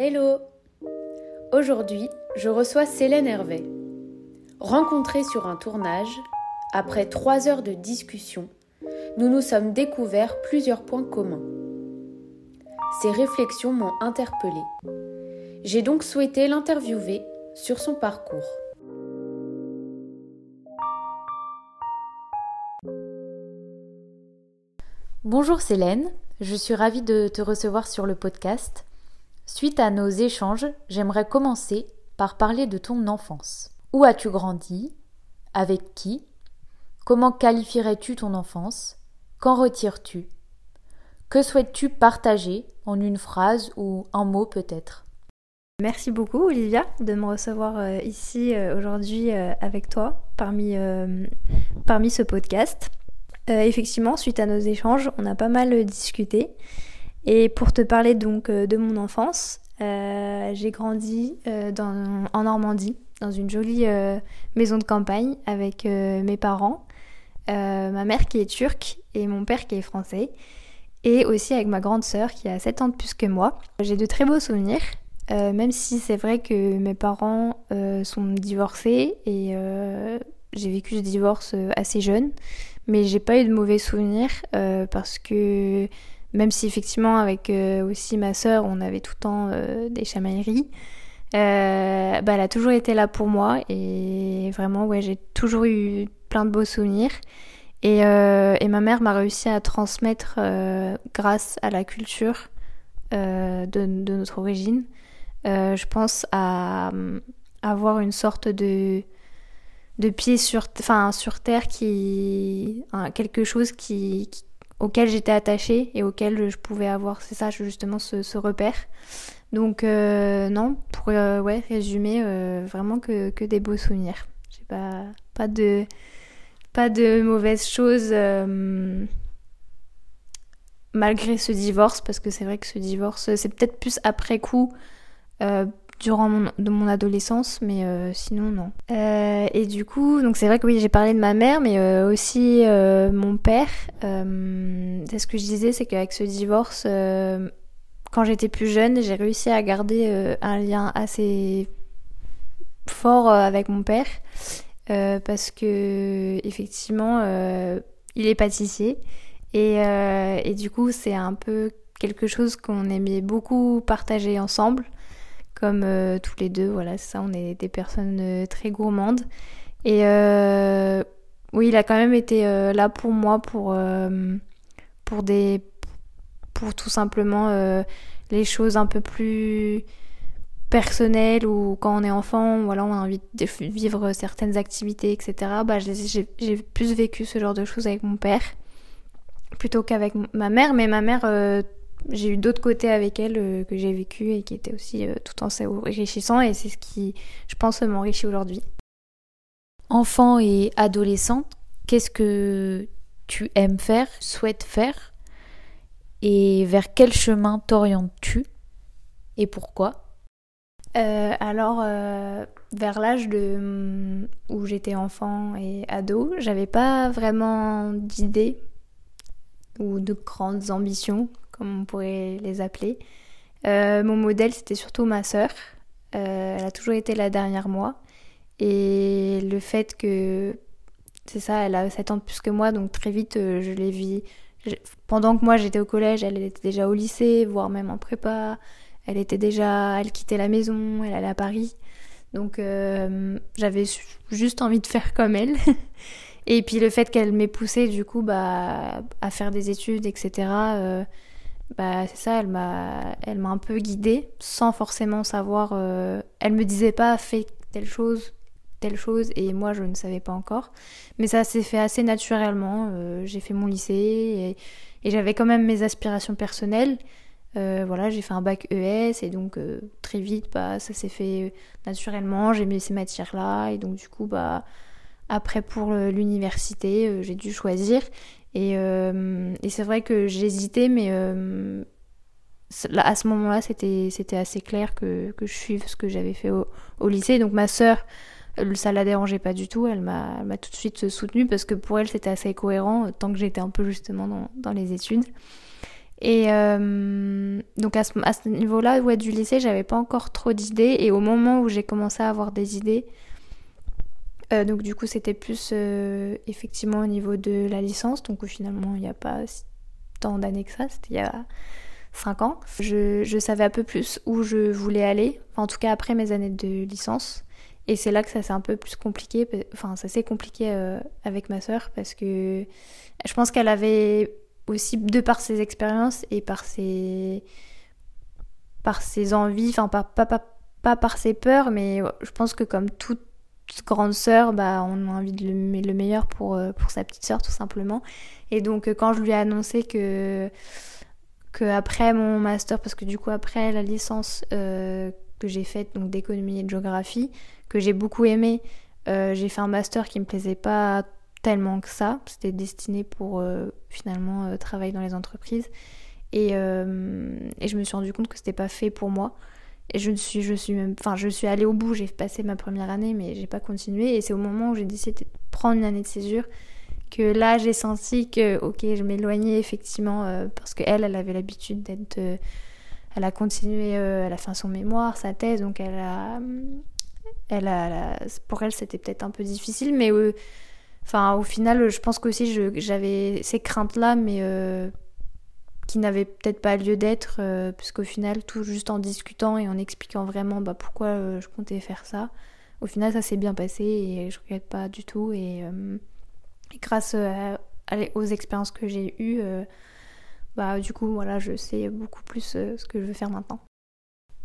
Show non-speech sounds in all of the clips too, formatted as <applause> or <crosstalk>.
Hello Aujourd'hui, je reçois Célène Hervé. Rencontrée sur un tournage, après trois heures de discussion, nous nous sommes découverts plusieurs points communs. Ces réflexions m'ont interpellée. J'ai donc souhaité l'interviewer sur son parcours. Bonjour Célène, je suis ravie de te recevoir sur le podcast. Suite à nos échanges, j'aimerais commencer par parler de ton enfance. Où as-tu grandi? Avec qui? Comment qualifierais-tu ton enfance? Qu'en retires-tu? Que souhaites-tu partager en une phrase ou un mot peut-être? Merci beaucoup Olivia de me recevoir euh, ici euh, aujourd'hui euh, avec toi parmi, parmi ce podcast. effectivement, suite à nos échanges, on a pas mal discuté. Et pour te parler donc euh, de mon enfance, euh, j'ai grandi euh, en Normandie, dans une jolie maison de campagne avec mes parents, ma mère qui est turque et mon père qui est français, et aussi avec ma grande sœur qui a 7 ans de plus que moi. J'ai de très beaux souvenirs, même si c'est vrai que mes parents sont divorcés et j'ai vécu ce divorce assez jeune, mais j'ai pas eu de mauvais souvenirs parce que même si effectivement avec euh, aussi ma sœur on avait tout le temps euh, des chamailleries, euh, bah, elle a toujours été là pour moi et vraiment ouais j'ai toujours eu plein de beaux souvenirs. Et, et ma mère m'a réussi à transmettre grâce à la culture de, notre origine. je pense à, avoir une sorte de de pied sur, enfin, sur terre qui quelque chose qui, auquel j'étais attachée et auquel je pouvais avoir, c'est ça justement ce, repère. Donc euh, non, pour euh, ouais, résumer, euh, vraiment que, que, des beaux souvenirs. J'ai pas, pas, de, pas de mauvaises choses malgré ce divorce, parce que c'est vrai que ce divorce, c'est peut-être plus après coup durant mon, adolescence, mais euh, sinon non. Euh, et du coup, donc c'est vrai que oui, j'ai parlé de ma mère, mais euh, aussi mon père. c'est ce que je disais, c'est qu'avec ce divorce, quand j'étais plus jeune, j'ai réussi à garder un lien assez fort avec mon père, parce que effectivement, il est pâtissier. Et, et du coup, c'est un peu quelque chose qu'on aimait beaucoup partager ensemble comme euh, tous les deux. Voilà, ça, on est des personnes euh, très gourmandes. Et euh, oui, il a quand même été là pour moi pour, pour des pour tout simplement les choses un peu plus personnelles ou quand on est enfant, voilà, on a envie de vivre certaines activités, etc. Bah, j'ai plus vécu ce genre de choses avec mon père plutôt qu'avec ma mère, mais ma mère j'ai eu d'autres côtés avec elle euh, que j'ai vécu et qui étaient aussi euh, tout en enrichissants et c'est ce qui, je pense, m'enrichit aujourd'hui. Enfant et adolescente, qu'est-ce que tu aimes faire, souhaites faire et vers quel chemin t'orientes-tu et pourquoi? Euh, alors, vers l'âge de mm, où j'étais enfant et ado, j'avais pas vraiment d'idées ou de grandes ambitions comme on pourrait les appeler. Euh, mon modèle, c'était surtout ma sœur. Euh, elle a toujours été là derrière moi. Et le fait que, c'est ça, elle a 7 ans de plus que moi, donc très vite, euh, je l'ai vue. Pendant que moi j'étais au collège, elle était déjà au lycée, voire même en prépa. Elle était déjà, elle quittait la maison, elle allait à Paris. Donc j'avais juste envie de faire comme elle. <laughs> Et puis le fait qu'elle m'ait poussée du coup bah, à faire des études, etc bah c'est ça, elle m'a, elle m'a un peu guidée sans forcément savoir. Euh, elle me disait pas fais telle chose, telle chose, et moi je ne savais pas encore. Mais ça s'est fait assez naturellement. Euh, j'ai fait mon lycée et, j'avais quand même mes aspirations personnelles. Euh, voilà, j'ai fait un bac ES et donc très vite, bah ça s'est fait naturellement. J'ai mis ces matières-là et donc du coup, bah après pour l'université, j'ai dû choisir. Euh, et, c'est vrai que j'hésitais, mais euh, à ce moment-là, c'était, assez clair que, que je suive ce que j'avais fait au, lycée. Donc ma sœur, ça la dérangeait pas du tout. Elle m'a, tout de suite soutenue parce que pour elle, c'était assez cohérent tant que j'étais un peu justement dans, dans les études. Et donc à ce, niveau-là, du lycée, j'avais pas encore trop d'idées. Et au moment où j'ai commencé à avoir des idées, donc du coup c'était plus effectivement au niveau de la licence. Donc finalement il n'y a pas tant d'années que ça, c'était il y a 5 ans. Je, je, savais un peu plus où je voulais aller, en tout cas après mes années de licence. Et c'est là que ça s'est un peu plus compliqué, enfin ça s'est compliqué euh, avec ma sœur parce que je pense qu'elle avait aussi, de par ses expériences et par ses, par ses envies, enfin pas, pas, pas, pas par ses peurs, mais je pense que comme toute grande sœur, bah, on a envie de le, le meilleur pour, euh, pour sa petite sœur tout simplement. Et donc euh, quand je lui ai annoncé que que après mon master, parce que du coup après la licence euh, que j'ai faite donc d'économie et de géographie, que j'ai beaucoup aimé, j'ai fait un master qui me plaisait pas tellement que ça. C'était destiné pour finalement travailler dans les entreprises. Et, et, je me suis rendu compte que c'était pas fait pour moi. Et je suis, je suis enfin, je suis allée au bout. J'ai passé ma première année, mais j'ai pas continué. Et c'est au moment où j'ai décidé de prendre une année de césure que là j'ai senti que ok je m'éloignais effectivement euh, parce que elle elle avait l'habitude d'être euh, elle a continué euh, elle a fait son mémoire sa thèse donc elle a elle a, pour elle c'était peut-être un peu difficile mais enfin au final je pense qu'aussi j'avais ces craintes là mais qui n'avaient peut-être pas lieu d'être puisqu'au final tout juste en discutant et en expliquant vraiment bah, pourquoi je comptais faire ça au final ça s'est bien passé et je regrette pas du tout et et grâce euh, aux expériences que j'ai eues, euh, bah, du coup, voilà, je sais beaucoup plus euh, ce que je veux faire maintenant.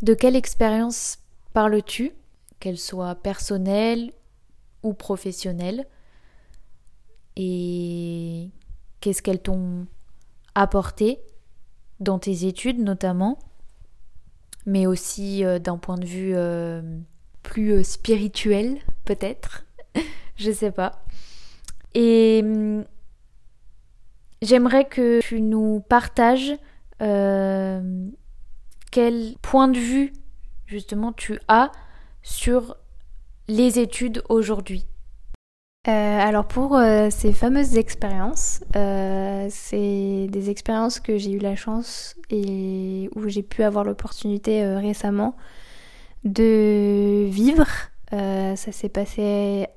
De quelle expérience parles-tu, qu'elle soit personnelle ou professionnelle Et qu'est-ce qu'elles t'ont apporté dans tes études notamment, mais aussi d'un point de vue plus spirituel peut-être, <laughs> je sais pas. Et hum, j'aimerais que tu nous partages euh, quel point de vue justement tu as sur les études aujourd'hui. Euh, alors pour euh, ces fameuses expériences, c'est des expériences que j'ai eu la chance et où j'ai pu avoir l'opportunité récemment de vivre. ça s'est passé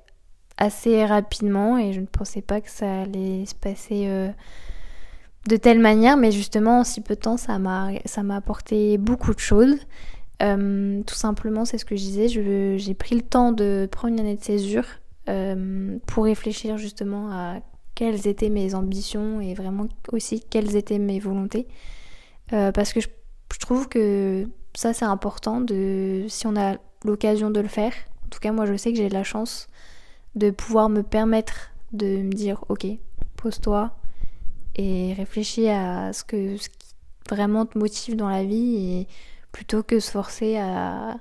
assez rapidement et je ne pensais pas que ça allait se passer euh, de telle manière, mais justement en si peu de temps ça m'a ça m'a apporté beaucoup de choses. Euh, tout simplement, c'est ce que je disais, j'ai pris le temps de prendre une année de césure euh, pour réfléchir justement à quelles étaient mes ambitions et vraiment aussi quelles étaient mes volontés. parce que je, je, trouve que ça c'est important de si on a l'occasion de le faire. En tout cas, moi je sais que j'ai la chance de pouvoir me permettre de me dire ok, pose-toi et réfléchis à ce, que, ce qui vraiment te motive dans la vie et plutôt que se forcer à,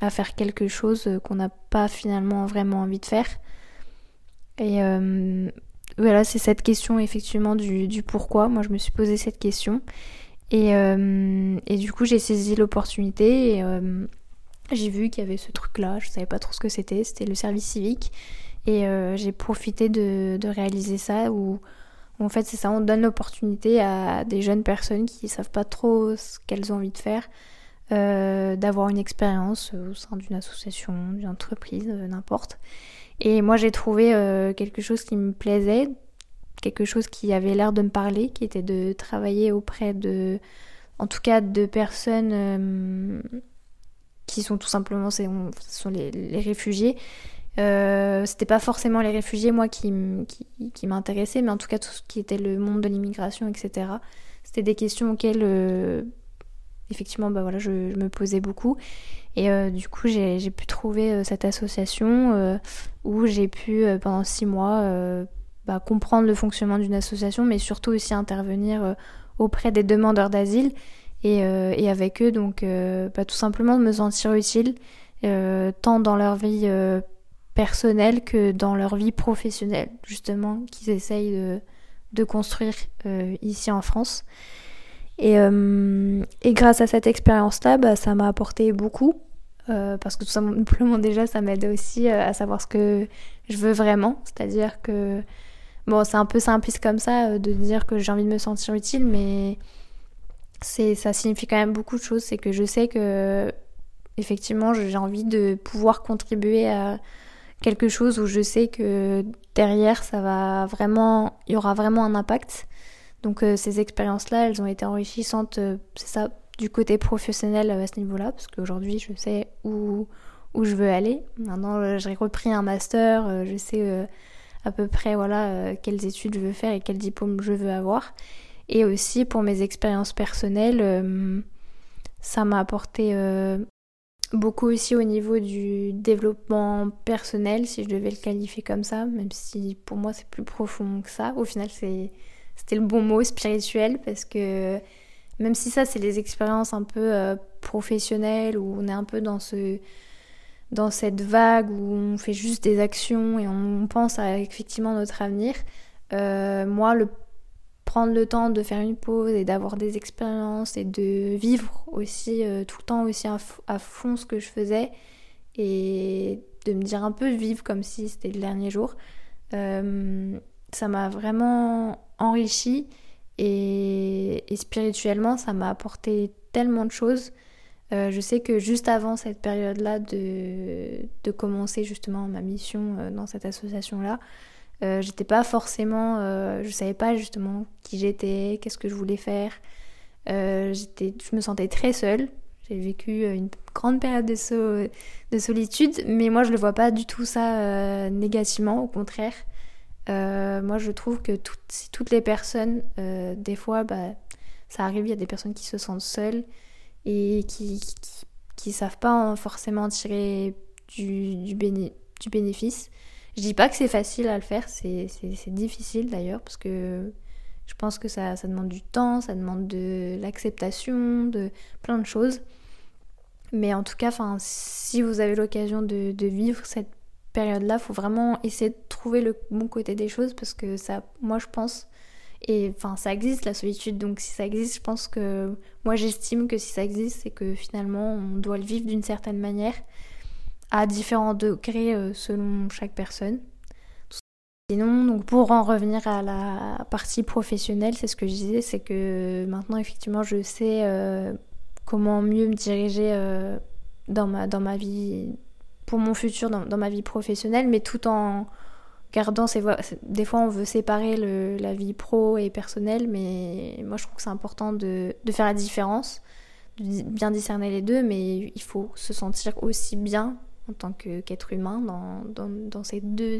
à faire quelque chose qu'on n'a pas finalement vraiment envie de faire. Et euh, voilà, c'est cette question effectivement du, pourquoi. Moi, je me suis posé cette question. Et, euh, du coup, j'ai saisi l'opportunité et euh, j'ai vu qu'il y avait ce truc-là. Je savais pas trop ce que c'était. C'était le service civique. Et euh, j'ai profité de, réaliser ça où, en fait c'est ça, on donne l'opportunité à des jeunes personnes qui ne savent pas trop ce qu'elles ont envie de faire, euh, d'avoir une expérience au sein d'une association, d'une entreprise, euh, n'importe. Et moi j'ai trouvé quelque chose qui me plaisait, quelque chose qui avait l'air de me parler, qui était de travailler auprès de, en tout cas de personnes qui sont tout simplement, ce sont les, réfugiés euh, c'était pas forcément les réfugiés, moi, qui, qui, m'intéressaient, mais en tout cas tout ce qui était le monde de l'immigration, etc. C'était des questions auxquelles, euh, effectivement, bah voilà, je, me posais beaucoup. Et euh, du coup, j'ai pu trouver cette association où j'ai pu, pendant six mois, bah, comprendre le fonctionnement d'une association, mais surtout aussi intervenir auprès des demandeurs d'asile et, et, avec eux, donc bah, tout simplement de me sentir utile, tant dans leur vie personnel que dans leur vie professionnelle, justement, qu'ils essayent de, construire euh, ici en France. Et, euh, et, grâce à cette expérience-là, bah, ça m'a apporté beaucoup. Euh, parce que tout simplement <laughs> déjà, ça m'aide aussi à savoir ce que je veux vraiment. C'est-à-dire que, bon, c'est un peu simpliste comme ça de dire que j'ai envie de me sentir utile, mais ça signifie quand même beaucoup de choses. C'est que je sais que effectivement j'ai envie de pouvoir contribuer à quelque chose où je sais que derrière ça va vraiment, il y aura vraiment un impact. Donc euh, ces expériences-là, elles ont été enrichissantes, euh, c'est ça, du côté professionnel euh, à ce niveau-là, parce qu'aujourd'hui je sais où, où je veux aller. Maintenant j'ai repris un master, je sais à peu près voilà quelles études je veux faire et quel diplôme je veux avoir. Et aussi pour mes expériences personnelles, ça m'a apporté beaucoup aussi au niveau du développement personnel, si je devais le qualifier comme ça, même si pour moi c'est plus profond que ça. Au final, c'était le bon mot spirituel parce que même si ça c'est les expériences un peu euh, professionnelles où on est un peu dans ce dans cette vague où on fait juste des actions et on pense à effectivement notre avenir. Euh, moi, le prendre le temps de faire une pause et d'avoir des expériences et de vivre aussi euh, tout le temps aussi à, fond ce que je faisais et de me dire un peu vivre comme si c'était le dernier jour. Ça m'a vraiment enrichi et, spirituellement ça m'a apporté tellement de choses. Euh, je sais que juste avant cette période-là de, de commencer justement ma mission dans cette association-là, euh, j'étais pas forcément, euh, je savais pas justement qui j'étais, qu'est-ce que je voulais faire. Euh, je me sentais très seule. J'ai vécu une grande période de, de, solitude, mais moi je le vois pas du tout ça négativement, au contraire. Moi je trouve que toutes, les personnes, des fois, bah, ça arrive, il y a des personnes qui se sentent seules et qui, qui, savent pas forcément tirer du, bénéfice. Je dis pas que c'est facile à le faire, c'est difficile d'ailleurs, parce que je pense que ça, ça, demande du temps, ça demande de l'acceptation, de plein de choses. Mais en tout cas, si vous avez l'occasion de, de, vivre cette période-là, faut vraiment essayer de trouver le bon côté des choses, parce que ça, moi je pense, et enfin ça existe la solitude, donc si ça existe, je pense que moi j'estime que si ça existe, c'est que finalement on doit le vivre d'une certaine manière à différents degrés euh, selon chaque personne. Sinon, donc pour en revenir à la partie professionnelle, c'est ce que je disais, c'est que maintenant effectivement je sais euh, comment mieux me diriger euh, dans, ma, dans ma vie, pour mon futur, dans, ma vie professionnelle, mais tout en gardant ces voies. Des fois on veut séparer le, la vie pro et personnelle, mais moi je trouve que c'est important de, de, faire la différence, de bien discerner les deux, mais il faut se sentir aussi bien en tant qu'être humain dans, dans, ces deux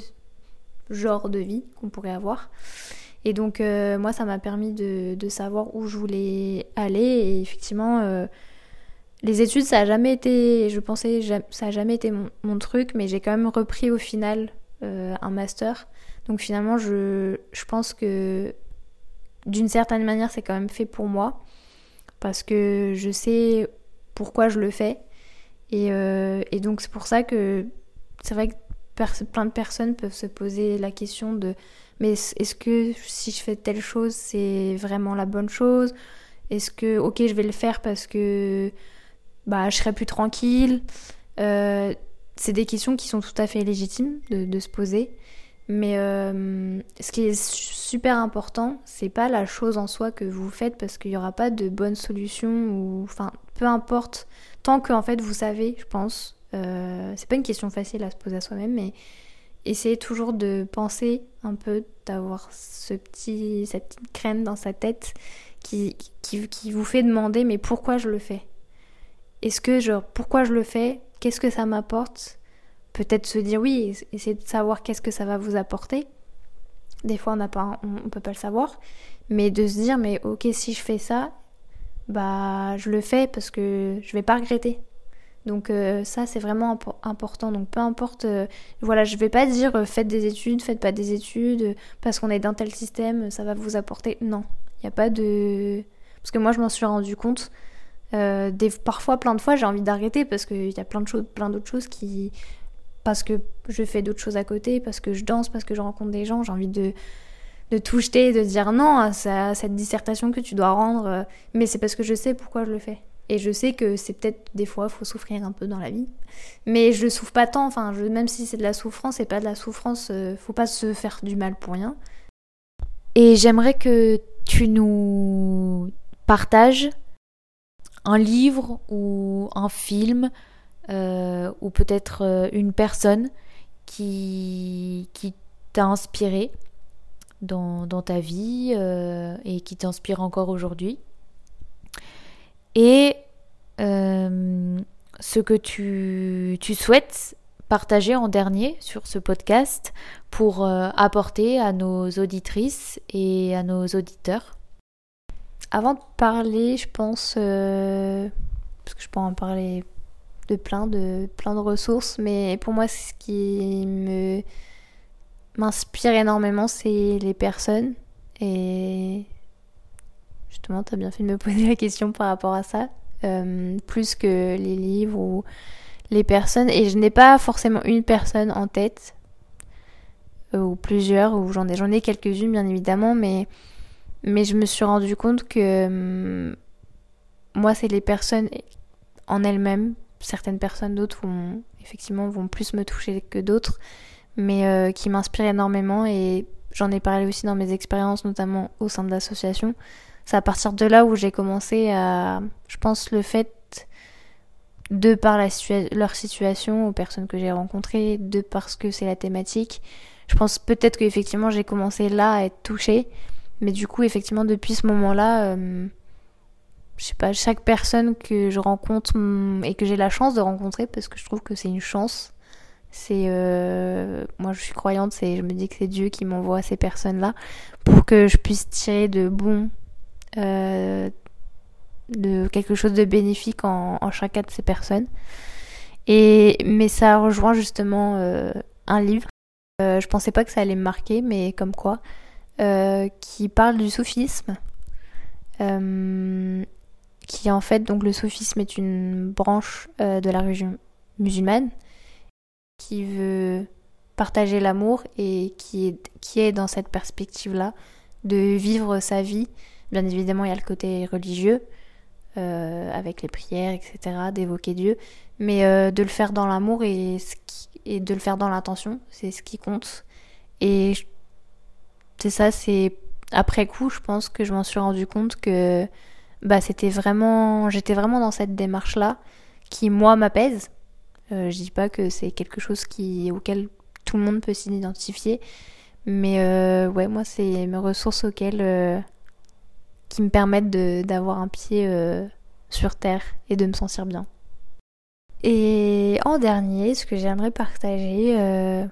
genres de vie qu'on pourrait avoir. Et donc euh, moi ça m'a permis de, de, savoir où je voulais aller et effectivement euh, les études ça a jamais été, je pensais ça a jamais été mon, truc mais j'ai quand même repris au final euh, un master. Donc finalement je, je pense que d'une certaine manière c'est quand même fait pour moi. Parce que je sais pourquoi je le fais. Euh, et, donc c'est pour ça que c'est vrai que plein de personnes peuvent se poser la question de mais est-ce que si je fais telle chose c'est vraiment la bonne chose? Est-ce que ok je vais le faire parce que bah je serai plus tranquille euh, C'est des questions qui sont tout à fait légitimes de, se poser. Mais euh, ce qui est super important, c'est pas la chose en soi que vous faites parce qu'il n'y aura pas de bonne solution ou enfin peu importe tant que en fait vous savez, je pense. Euh, c'est pas une question facile à se poser à soi-même, mais essayez toujours de penser un peu, d'avoir ce petit, cette petite crème dans sa tête qui, qui, qui vous fait demander mais pourquoi je le fais? Est-ce que genre pourquoi je le fais? Qu'est-ce que ça m'apporte? Peut-être se dire oui, essayer de savoir qu'est-ce que ça va vous apporter. Des fois on n'a pas, on peut pas le savoir, mais de se dire mais ok si je fais ça, bah je le fais parce que je vais pas regretter. Donc euh, ça c'est vraiment important. Donc peu importe, euh, voilà, je vais pas dire euh, faites des études, faites pas des études parce qu'on est dans tel système, ça va vous apporter. Non, il n'y a pas de parce que moi je m'en suis rendu compte. Des, parfois, plein de fois, j'ai envie d'arrêter parce qu'il y a plein de choses, plein d'autres choses qui parce que je fais d'autres choses à côté, parce que je danse, parce que je rencontre des gens, j'ai envie de de tout jeter et de dire non à, cette dissertation que tu dois rendre, euh, mais c'est parce que je sais pourquoi je le fais. Et je sais que c'est peut-être des fois, il faut souffrir un peu dans la vie. Mais je souffre pas tant, enfin, même si c'est de la souffrance, c'est pas de la souffrance, euh, faut pas se faire du mal pour rien. Et j'aimerais que tu nous partages un livre ou un film ou peut-être une personne qui, qui t'a inspiré dans, ta vie et qui t'inspire encore aujourd'hui. Et ce que tu, souhaites partager en dernier sur ce podcast pour euh, apporter à nos auditrices et à nos auditeurs Avant de parler, je pense, euh, parce que je peux en parler de plein de, plein de ressources, mais pour moi, ce qui m'inspire énormément, c'est les personnes. Et justement, tu as bien fait de me <laughs> poser la question par rapport à ça. Euh, plus que les livres ou les personnes. Et je n'ai pas forcément une personne en tête, euh, ou plusieurs, ou j'en ai, j'en ai quelques-unes bien évidemment, mais, mais je me suis rendu compte que hum, moi, c'est les personnes en elles-mêmes. Certaines personnes d'autres vont effectivement vont plus me toucher que d'autres, mais euh, qui m'inspirent énormément et j'en ai parlé aussi dans mes expériences, notamment au sein de l'association. C'est à partir de là où j'ai commencé à, je pense, le fait de par leur situation aux personnes que j'ai rencontrées, de parce que c'est la thématique. Je pense peut-être qu'effectivement j'ai commencé là à être touchée, mais du coup effectivement depuis ce moment-là, euh, je sais pas, chaque personne que je rencontre et que j'ai la chance de rencontrer, parce que je trouve que c'est une chance, c'est euh, moi je suis croyante, c'est je me dis que c'est Dieu qui m'envoie ces personnes-là pour que je puisse tirer de bons euh, de quelque chose de bénéfique en, chacun de ces personnes. Et, mais ça rejoint justement euh, un livre. Euh, je pensais pas que ça allait me marquer, mais comme quoi, euh, qui parle du soufisme. qui en fait, donc le soufisme est une branche de la religion musulmane qui veut partager l'amour et qui est, qui est dans cette perspective-là de vivre sa vie. Bien évidemment, il y a le côté religieux, euh, avec les prières, etc., d'évoquer Dieu, mais euh, de le faire dans l'amour et, et, de le faire dans l'intention, c'est ce qui compte. Et c'est ça, c'est après coup, je pense que je m'en suis rendu compte que bah, c'était vraiment, j'étais vraiment dans cette démarche-là qui, moi, m'apaise. Euh, je dis pas que c'est quelque chose qui, auquel tout le monde peut s'identifier, mais euh, ouais, moi, c'est mes ressources auxquelles qui me permettent d'avoir un pied euh, sur terre et de me sentir bien. Et en dernier, ce que j'aimerais partager, euh,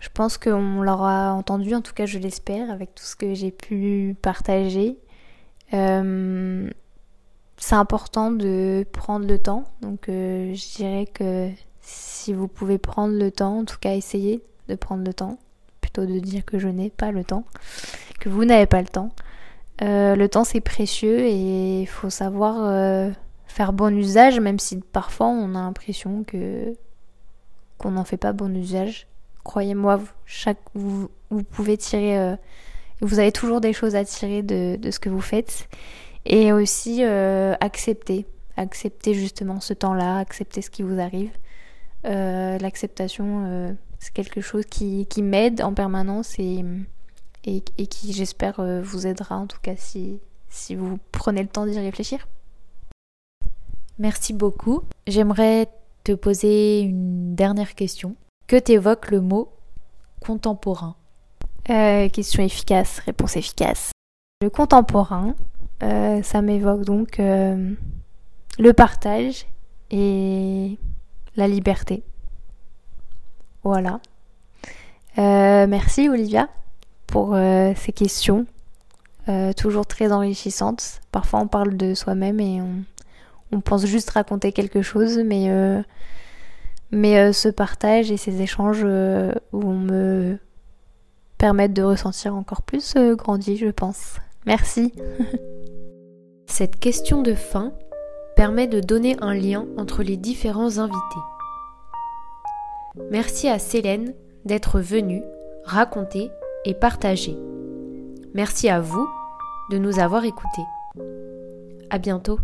je pense qu'on l'aura entendu, en tout cas je l'espère, avec tout ce que j'ai pu partager. Euh, c'est important de prendre le temps, donc je dirais que si vous pouvez prendre le temps, en tout cas essayez de prendre le temps, plutôt de dire que je n'ai pas le temps, que vous n'avez pas le temps. Euh, le temps c'est précieux et il faut savoir euh, faire bon usage, même si parfois on a l'impression que qu'on n'en fait pas bon usage. Croyez-moi, chaque vous, pouvez tirer, euh, vous avez toujours des choses à tirer de, ce que vous faites et aussi accepter, accepter justement ce temps-là, accepter ce qui vous arrive. L'acceptation, c'est quelque chose qui, m'aide en permanence et et, qui j'espère euh, vous aidera en tout cas si, si vous prenez le temps d'y réfléchir. Merci beaucoup. J'aimerais te poser une dernière question. Que t'évoque le mot contemporain? Euh, Question efficace, réponse efficace. Le contemporain, euh, ça m'évoque donc le partage et la liberté. Voilà. merci Olivia pour euh, ces questions, euh, toujours très enrichissantes. Parfois on parle de soi-même et on, pense juste raconter quelque chose, mais, euh, mais ce partage et ces échanges vont me permettre de ressentir encore plus grandi, je pense. Merci. <laughs> Cette question de fin permet de donner un lien entre les différents invités. Merci à Célène d'être venue raconter et partager. Merci à vous de nous avoir écoutés. À bientôt.